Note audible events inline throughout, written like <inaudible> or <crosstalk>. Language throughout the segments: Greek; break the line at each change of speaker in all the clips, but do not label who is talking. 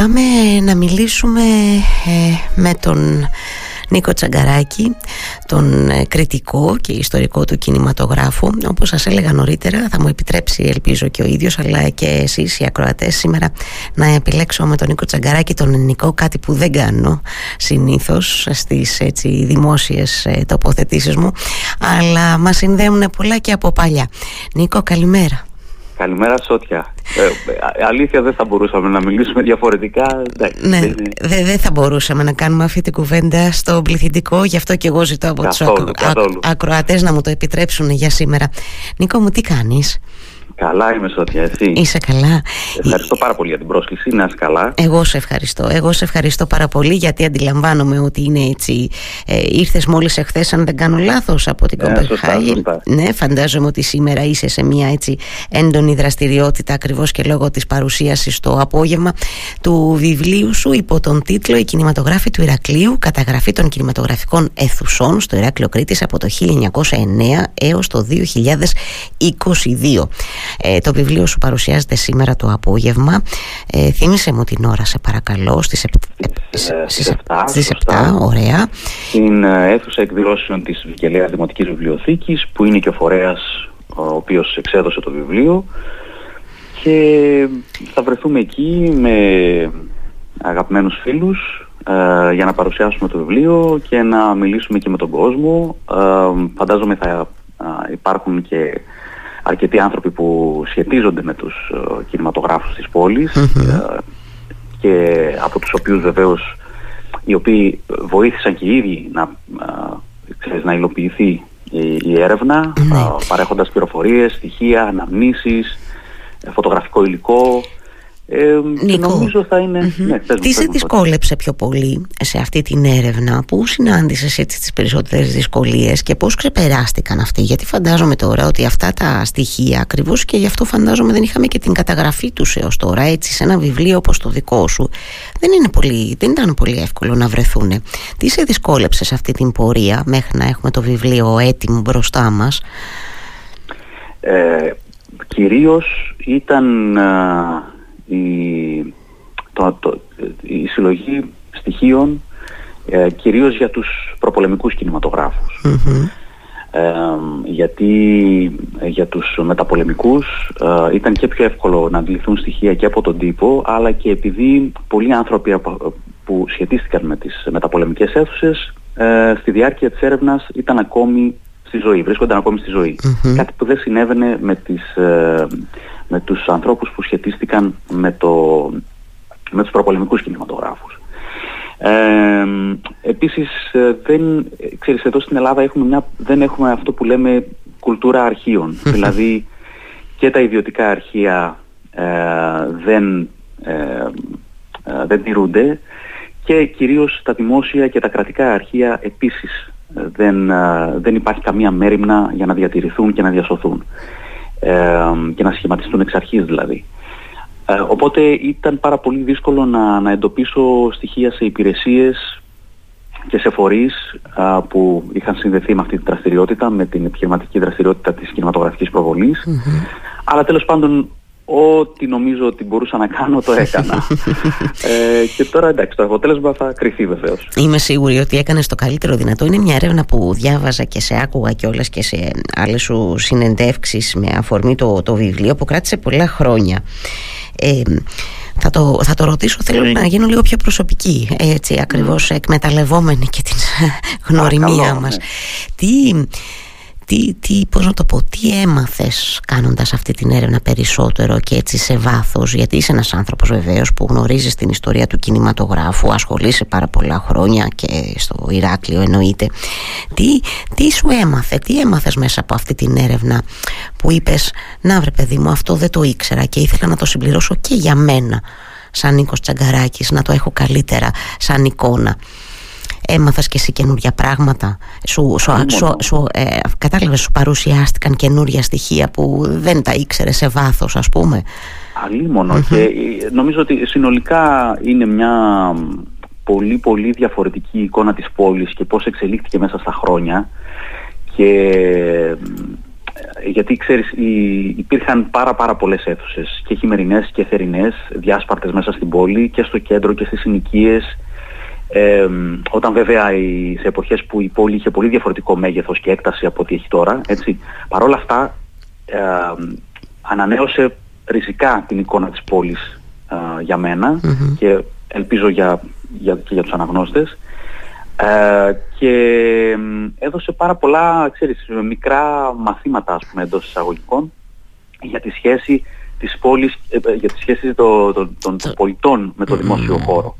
Πάμε να μιλήσουμε ε, με τον Νίκο Τσαγκαράκη, τον ε, κριτικό και ιστορικό του κινηματογράφου. Όπως σας έλεγα νωρίτερα, θα μου επιτρέψει ελπίζω και ο ίδιος, αλλά και εσείς οι ακροατές σήμερα να επιλέξω με τον Νίκο Τσαγκαράκη τον ελληνικό, κάτι που δεν κάνω συνήθως στις έτσι, δημόσιες ε, τοποθετήσεις μου, αλλά μας συνδέουν πολλά και από παλιά. Νίκο, καλημέρα.
Καλημέρα Σότια. Ε, αλήθεια δεν θα μπορούσαμε να μιλήσουμε διαφορετικά.
Ναι, δεν δε θα μπορούσαμε να κάνουμε αυτή την κουβέντα στο πληθυντικό, γι' αυτό και εγώ ζητώ από καθόλου, τους ακρο, ακροατές να μου το επιτρέψουν για σήμερα. Νίκο μου, τι κάνεις;
Καλά είμαι Σότια, εσύ;
Είσαι καλά.
Ευχαριστώ πάρα πολύ για την πρόσκληση, να είσαι καλά.
Εγώ σε ευχαριστώ. Εγώ σε ευχαριστώ πάρα πολύ γιατί αντιλαμβάνομαι ότι είναι έτσι. Ε, ήρθες μόλις εχθές αν δεν κάνω λάθος από την ε, Κομπεχάγη. Ναι, φαντάζομαι ότι σήμερα είσαι σε μια έτσι έντονη δραστηριότητα ακριβώς και λόγω της παρουσίασης το απόγευμα του βιβλίου σου υπό τον τίτλο «Η κινηματογράφη του Ηρακλείου, καταγραφή των κινηματογραφικών αιθουσών στο Ηράκλειο Κρήτης από το 1909 έως το 2022». Ε, το βιβλίο σου παρουσιάζεται σήμερα το απόγευμα. Ε, θύμισε μου την ώρα, σε παρακαλώ, στις, 7, στις 7, ωραία.
Στην ε, αίθουσα εκδηλώσεων της Βικελαίας Δημοτικής Βιβλιοθήκης, που είναι και ο φορέας ο οποίος εξέδωσε το βιβλίο και θα βρεθούμε εκεί με αγαπημένους φίλους ε, για να παρουσιάσουμε το βιβλίο και να μιλήσουμε και με τον κόσμο. Ε, φαντάζομαι θα υπάρχουν και αρκετοί άνθρωποι που σχετίζονται με τους uh, κινηματογράφους της πολης ε, και από τους οποίους βεβαίως οι οποίοι βοήθησαν και οι ίδιοι να, uh, ξέρεις, να υλοποιηθεί η, η έρευνα mm παρέχοντας πληροφορίες, στοιχεία, αναμνήσεις, φωτογραφικό υλικό
ε, Νίκο,
νομίζω θα είναι...
Ναι, Τι σε δυσκόλεψε πιο πολύ σε αυτή την έρευνα, πού συνάντησες έτσι τις περισσότερες δυσκολίες και πώς ξεπεράστηκαν αυτοί, γιατί φαντάζομαι τώρα ότι αυτά τα στοιχεία ακριβώς και γι' αυτό φαντάζομαι δεν είχαμε και την καταγραφή τους έως τώρα, έτσι σε ένα βιβλίο όπως το δικό σου, δεν, είναι πολύ, δεν ήταν πολύ εύκολο να βρεθούν. Τι σε δυσκόλεψε σε αυτή την πορεία μέχρι να έχουμε το βιβλίο έτοιμο μπροστά μας;
Ε, κυρίως ήταν η, το, το, η συλλογή στοιχείων ε, κυρίως για τους προπολεμικούς Ε, γιατί ε, για τους μεταπολεμικούς ε, ήταν και πιο εύκολο να αντιληφθούν στοιχεία και από τον τύπο αλλά και επειδή πολλοί άνθρωποι που σχετίστηκαν με τις μεταπολεμικές αίθουσες ε, στη διάρκεια της έρευνας ήταν ακόμη στη ζωή, βρίσκονταν ακόμη στη ζωη Κάτι που δεν συνέβαινε με τις με τους ανθρώπους που σχετίστηκαν με, το, με τους προπολεμικούς κινηματογράφους. Ε, επίσης δεν, ξέρεις, εδώ στην Ελλάδα έχουμε μια, δεν έχουμε αυτό που λέμε κουλτούρα αρχείων. <laughs> δηλαδή και τα ιδιωτικά αρχεία ε, δεν, ε, ε, δεν τηρούνται και κυρίως τα δημόσια και τα κρατικά αρχεία επίσης δεν, δεν υπάρχει καμία μέρημνα για να διατηρηθούν και να διασωθούν και να σχηματιστούν εξ αρχής δηλαδή. Ε, οπότε ήταν πάρα πολύ δύσκολο να, να εντοπίσω στοιχεία σε υπηρεσίες και σε φορείς που είχαν συνδεθεί με αυτή τη δραστηριότητα, με την επιχειρηματική δραστηριότητα της κινηματογραφικής Αλλά τέλος πάντων ό,τι νομίζω ότι μπορούσα να κάνω το έκανα. <laughs> ε, και τώρα εντάξει, το αποτέλεσμα θα κρυθεί βεβαίως.
Είμαι σίγουρη ότι έκανες το καλύτερο δυνατό. Είναι μια έρευνα που διάβαζα και σε άκουγα κιόλας και σε άλλες σου συνεντεύξεις με αφορμή το, το βιβλίο που κράτησε πολλά χρόνια. Ε, θα το, θα το ρωτήσω, θέλω να γίνω λίγο πιο προσωπική, έτσι, ακριβώς εκμεταλλευόμενη και την γνωριμία μας. Ναι. Τι, τι, τι, πώς να το πω, τι έμαθες κάνοντας αυτή την έρευνα περισσότερο και έτσι σε βάθος γιατί είσαι ένας άνθρωπος βεβαίως που γνωρίζεις την ιστορία του κινηματογράφου ασχολείσαι πάρα πολλά χρόνια και στο Ηράκλειο εννοείται. Τι, τι σου έμαθε, τι έμαθες μέσα από αυτή την έρευνα που είπες να βρε παιδί μου αυτό δεν το ήξερα και ήθελα να το συμπληρώσω και για μένα σαν Νίκος Τσαγκαράκης να το έχω καλύτερα σαν εικόνα έμαθας και εσύ καινούργια πράγματα. Σου, σου, σου, σου ε, κατάλαβες σου παρουσιάστηκαν καινούργια στοιχεία που δεν τα ήξερε σε βάθος ας πούμε;
Και νομίζω ότι συνολικά είναι μια πολύ πολύ διαφορετική εικόνα της πόλης και πώς εξελίχθηκε μέσα στα χρόνια. Και γιατί ξέρεις υπήρχαν πάρα πάρα πολλές αίθουσες και χειμερινές και θερινές διάσπαρτες μέσα στην πόλη και στο κέντρο και στις συνοικίες ε, όταν βέβαια οι, σε εποχές που η πόλη είχε πολύ διαφορετικό μέγεθος και έκταση από ό,τι έχει τώρα έτσι, παρόλα αυτά ε, ανανέωσε ριζικά την εικόνα της πόλης ε, για μενα και ελπίζω για, για, και για τους αναγνώστες. Ε, και έδωσε πάρα πολλά, ξέρεις, μικρά μαθήματα, ας πούμε, εντός εισαγωγικών για τη σχέση της πόλης, ε, ε, για τη σχέση των, των, πολιτών με το δημόσιο χώρο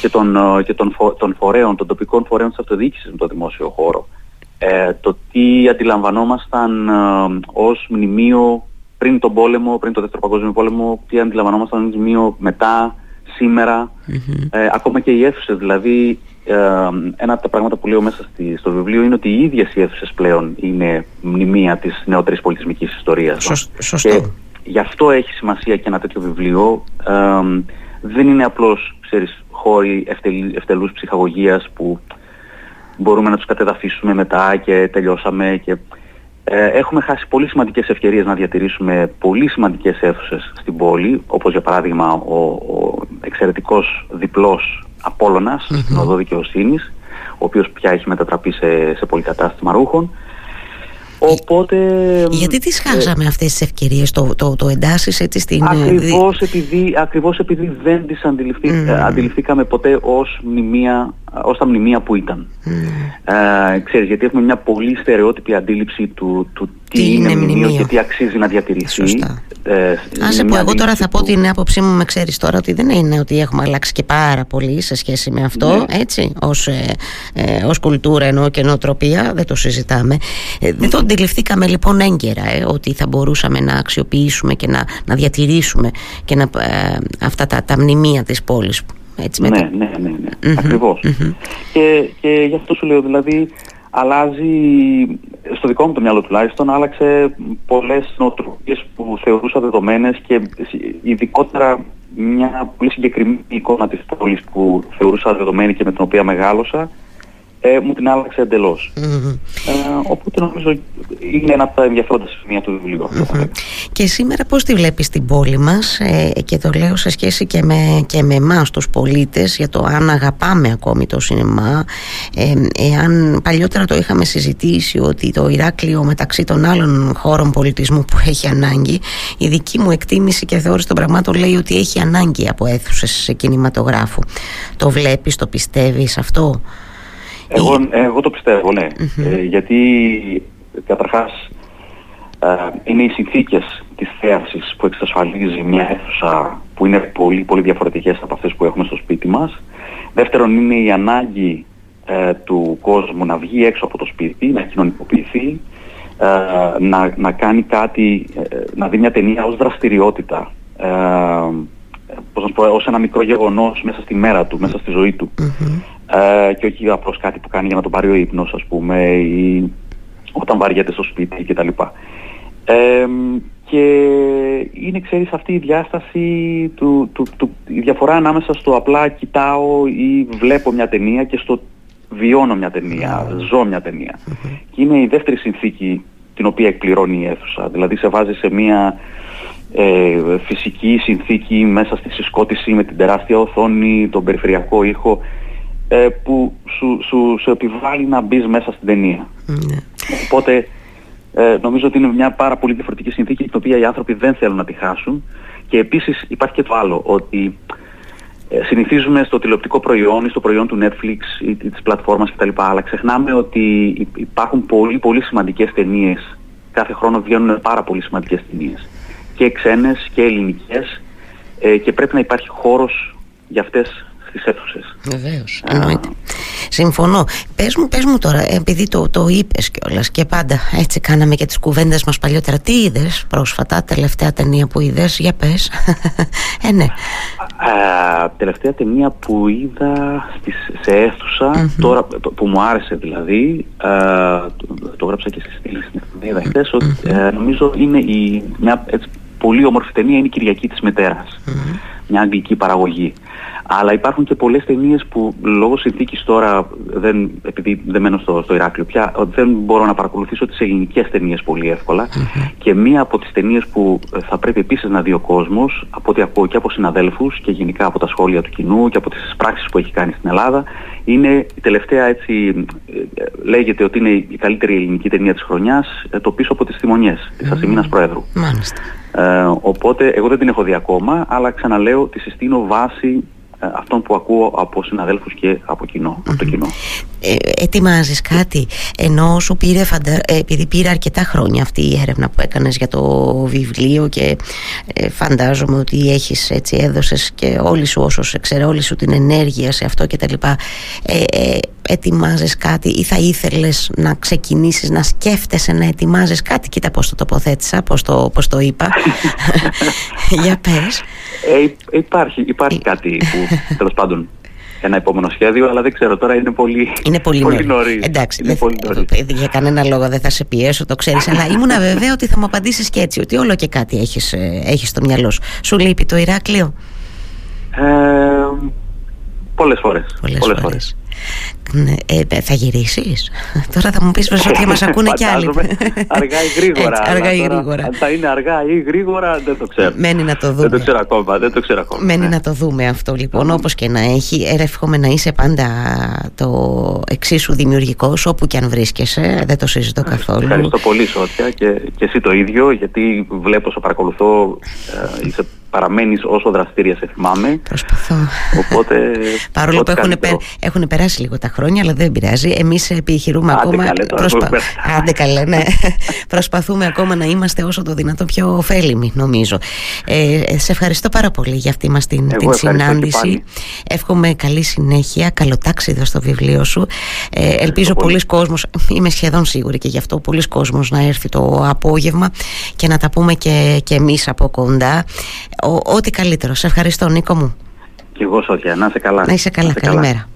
και, των, και των, των φορέων, των τοπικών φορέων της αυτοδιοίκησης με το δημόσιο χώρο. το τι αντιλαμβανόμασταν ως μνημείο πριν τον πόλεμο, πριν το δεύτερο παγκόσμιο πόλεμο, τι αντιλαμβανόμασταν ως μνημείο μετά, ακόμα και οι αίθουσες, δηλαδή ένα από τα πράγματα που λέω μέσα στη, στο βιβλίο είναι ότι οι ίδιες οι αίθουσες πλέον είναι μνημεία της νεότερης πολιτισμικής ιστορίας.
σωστό.
Και γι' αυτό έχει σημασία και ένα τέτοιο βιβλίο. δεν είναι απλώς, ξέρεις, χώροι ευτελ, ευτελούς ψυχαγωγίας που μπορούμε να τους κατεδαφίσουμε μετά και τελειώσαμε και ε, έχουμε χάσει πολύ σημαντικές ευκαιρίες να διατηρήσουμε πολύ σημαντικές αίθουσες στην πόλη, όπως για παράδειγμα ο, ο εξαιρετικός διπλός Απόλλωνας, mm-hmm. στην οδό δικαιοσύνης, ο οποίος πια έχει μετατραπεί σε, σε πολυκατάστημα ρούχων. Οπότε,
Γιατί τις χάσαμε ε, αυτές τις ευκαιρίες, το, το, το εντάσσεις έτσι στην...
Ε, ακριβώς επειδή, ακριβώς επειδή δεν τις αντιληφθή, mm. αντιληφθήκαμε ποτέ ως, μνημεία, ως τα μνημεία που ήταν. Mm. Ε, ξέρεις, γιατί έχουμε μια πολύ στερεότυπη αντίληψη του, του τι, είναι, είναι μνημείο και τι αξίζει να διατηρηθεί.
Σωστά. Ε, Άσε που εγώ τώρα θα πω την άποψή μου, με ξέρεις τώρα, ότι δεν είναι ότι έχουμε αλλάξει και πάρα πολύ σε σχέση με αυτό, ναι. έτσι, ως, ε, ε, ως κουλτούρα ενώ και νοοτροπία, δεν το συζητάμε. Ε, δεν το αντιληφθήκαμε λοιπόν έγκαιρα, ε, ότι θα μπορούσαμε να αξιοποιήσουμε και να, να διατηρήσουμε και να, ε, αυτά τα, τα μνημεία της πόλης. Έτσι,
ναι, ναι, ναι, ναι, ναι. ακριβως Και, και γι' αυτό σου λέω, δηλαδή, αλλάζει, στο δικό μου το μυαλό τουλάχιστον, άλλαξε πολλές νοοτροπίες που θεωρούσα δεδομένες και ειδικότερα μια πολύ συγκεκριμένη εικόνα της πόλης που θεωρούσα δεδομένη και με την οποία μεγάλωσα ε, μου την άλλαξε εντελώς. Mm-hmm. Ε, οπότε νομίζω είναι ένα από τα ενδιαφέροντα σημεία του βιβλίου. Mm-hmm.
Και σήμερα πώς τη βλέπεις την πόλη μας ε, και το λέω σε σχέση και με, και με εμάς τους πολίτες για το αν αγαπάμε ακόμη το σινεμά ε, εάν παλιότερα το είχαμε συζητήσει ότι το Ηράκλειο μεταξύ των άλλων χώρων πολιτισμού που έχει ανάγκη η δική μου εκτίμηση και θεώρηση των πραγμάτων λέει ότι έχει ανάγκη από αίθουσες κινηματογράφου. Το βλέπεις, το πιστεύεις αυτό;
Εγώ, εγώ το πιστεύω, ναι. Ε, γιατί καταρχάς ε, είναι οι συνθήκες της θέασης που εξασφαλίζει μια αίθουσα που είναι πολύ, πολύ διαφορετικές από αυτές που έχουμε στο σπίτι μας. Δεύτερον είναι η ανάγκη ε, του κόσμου να βγει έξω από το σπίτι, να κοινωνικοποιηθεί, να, να κάνει κάτι, να δει μια ταινία ως δραστηριότητα πώς να πω, ως ένα μικρό γεγονός μέσα στη μέρα του, μέσα στη ζωή του. Ε, και όχι απλώς κάτι που κάνει για να τον πάρει ο ύπνος, ας πούμε, ή όταν βαριέται στο σπίτι κτλ. Ε, και είναι, ξέρεις, αυτή η διάσταση, του, του, του, η διαφορά ανάμεσα στο απλά κοιτάω ή βλέπω μια ταινία και στο βιώνω μια ταινία, ζω μια ταινία. Και είναι η δεύτερη συνθήκη την οποία εκπληρώνει η αίθουσα. Δηλαδή σε βάζει σε μια ε, φυσική συνθήκη μέσα στη συσκότηση με την τεράστια οθόνη, τον περιφερειακό ήχο ε, που σου, σου, σου επιβάλλει να μπεις μέσα στην ταινία. Ναι. Οπότε ε, νομίζω ότι είναι μια πάρα πολύ διαφορετική συνθήκη την οποία οι άνθρωποι δεν θέλουν να τη χάσουν και επίσης υπάρχει και το άλλο ότι ε, συνηθίζουμε στο τηλεοπτικό προϊόν ή στο προϊόν του Netflix ή της πλατφόρμας κτλ. Αλλά ξεχνάμε ότι υπάρχουν πολύ πολύ σημαντικές ταινίες. Κάθε χρόνο βγαίνουν πάρα πολύ σημαντικές ταινίες και ξένες και ελληνικές ε, και πρέπει να υπάρχει χώρος για αυτές τις αίθουσες.
Βεβαίως, εννοείται. Συμφωνώ. Πες μου, πες μου τώρα, επειδή το, το είπες κιόλας και πάντα έτσι κάναμε και τις κουβέντες μας παλιότερα. Τι είδες πρόσφατα, τελευταία ταινία που είδες, για πες. <laughs> ε, ναι.
Α, τελευταία ταινία που είδα στις, σε αιθουσα τώρα που μου άρεσε δηλαδή, α, το, το γράψα και στη στήλη στην εφημερίδα χθες, ότι ε, νομίζω είναι η, μια έτσι, πολύ όμορφη ταινία είναι η Κυριακή της μητέρας. μια αγγλική παραγωγή. Αλλά υπάρχουν και πολλές ταινίες που λόγω συνθήκης τώρα, δεν, επειδή δεν μένω στο, στο Ηράκλειο πια, δεν μπορώ να παρακολουθήσω τις ελληνικές ταινίες πολύ Και μία από τις ταινίες που θα πρέπει επίσης να δει ο κόσμος, από ό,τι ακούω και από συναδέλφους και γενικά από τα σχόλια του κοινού και από τις πράξεις που έχει κάνει στην Ελλάδα, είναι η τελευταία έτσι, ε, λέγεται ότι είναι η καλύτερη ελληνική ταινία της χρονιάς, ε, το πίσω από τις θυμονιές της Ασημίνας Προέδρου.
Μάλιστα.
Ε, οπότε εγώ δεν την έχω δει ακόμα, αλλά ξαναλέω τη συστήνω βάση ε, αυτών που ακούω από συναδέλφους και από, κοινό, από το κοινό.
Ε, ετοιμάζεις κάτι ενώ σου πήρε φαντα... Ε, επειδή πήρε αρκετά χρόνια αυτή η έρευνα που έκανες για το βιβλίο και ε, φαντάζομαι ότι έχεις έτσι έδωσες και όλοι σου όσο σε ξέρω όλη σου την ενέργεια σε αυτό και τα λοιπά ε, ε, ετοιμάζεις κάτι ή θα ήθελες να ξεκινήσεις να σκέφτεσαι να ετοιμάζεις κάτι κοίτα πως το τοποθέτησα πως το, πώς το είπα <laughs> <laughs> για πες
ε, υπάρχει, υπάρχει κάτι <laughs> που τέλος πάντων ένα επόμενο σχέδιο, αλλά δεν ξέρω τώρα είναι πολύ,
είναι πολύ, πολύ νωρίς. Εντάξει, είναι πολύ για κανένα λόγο δεν θα σε πιέσω, το ξέρεις. αλλά ήμουν βέβαια ότι θα μου απαντήσεις και έτσι, ότι όλο και κάτι έχεις έχεις στο μυαλό σου. Σου λείπει το Ηράκλειο;
Ε, πολλές φορές.
Πολλές, πολλές φορές. Ναι, ε, θα γυρίσεις; Τώρα θα μου πεις ότι <laughs> μας ακούνε κι άλλοι.
Αργά ή γρήγορα
Έτσι, Αργά ή γρήγορα.
Αν θα είναι αργά ή γρήγορα δεν το ξέρω.
Μένει να το δούμε
Δεν το ξέρω ακόμα, δεν το ξέρω ακόμα
Μένει ναι. να το δούμε αυτό λοιπόν Όπως και να έχει. Εύχομαι να είσαι πάντα το εξίσου δημιουργικός Όπου και αν βρίσκεσαι. Δεν το συζητώ καθόλου.
Ευχαριστώ πολύ Σότια και, και εσύ το ίδιο Γιατί βλέπω, σε παρακολουθώ ε, Είσαι παραμένεις όσο δραστήρια σε θυμάμαι.
Προσπαθώ.
Οπότε, <laughs>
Παρόλο που έχουν, πε, έχουν περάσει λίγο τα χρόνια, αλλά δεν πειράζει. Εμείς επιχειρούμε
Άντε
ακόμα...
Καλέ, τώρα, Προσπα...
Άντε καλέ, ναι. <laughs> Προσπαθούμε ακόμα να είμαστε όσο το δυνατό πιο ωφέλιμοι, νομίζω. Ε, σε ευχαριστώ πάρα πολύ για αυτή μας την, την συνάντηση. Εύχομαι καλή συνέχεια, καλό τάξιδο στο βιβλίο σου. Ε, ελπίζω πολλοί κόσμος, <laughs> είμαι σχεδόν σίγουρη και γι' αυτό, πολλοί κόσμος να έρθει το απόγευμα και να τα πούμε και, και εμείς από κοντά ό,τι καλύτερο. Σε ευχαριστώ Νίκο μου.
Και εγώ Σόφια, να είσαι καλά.
Να είσαι καλά, καλημέρα.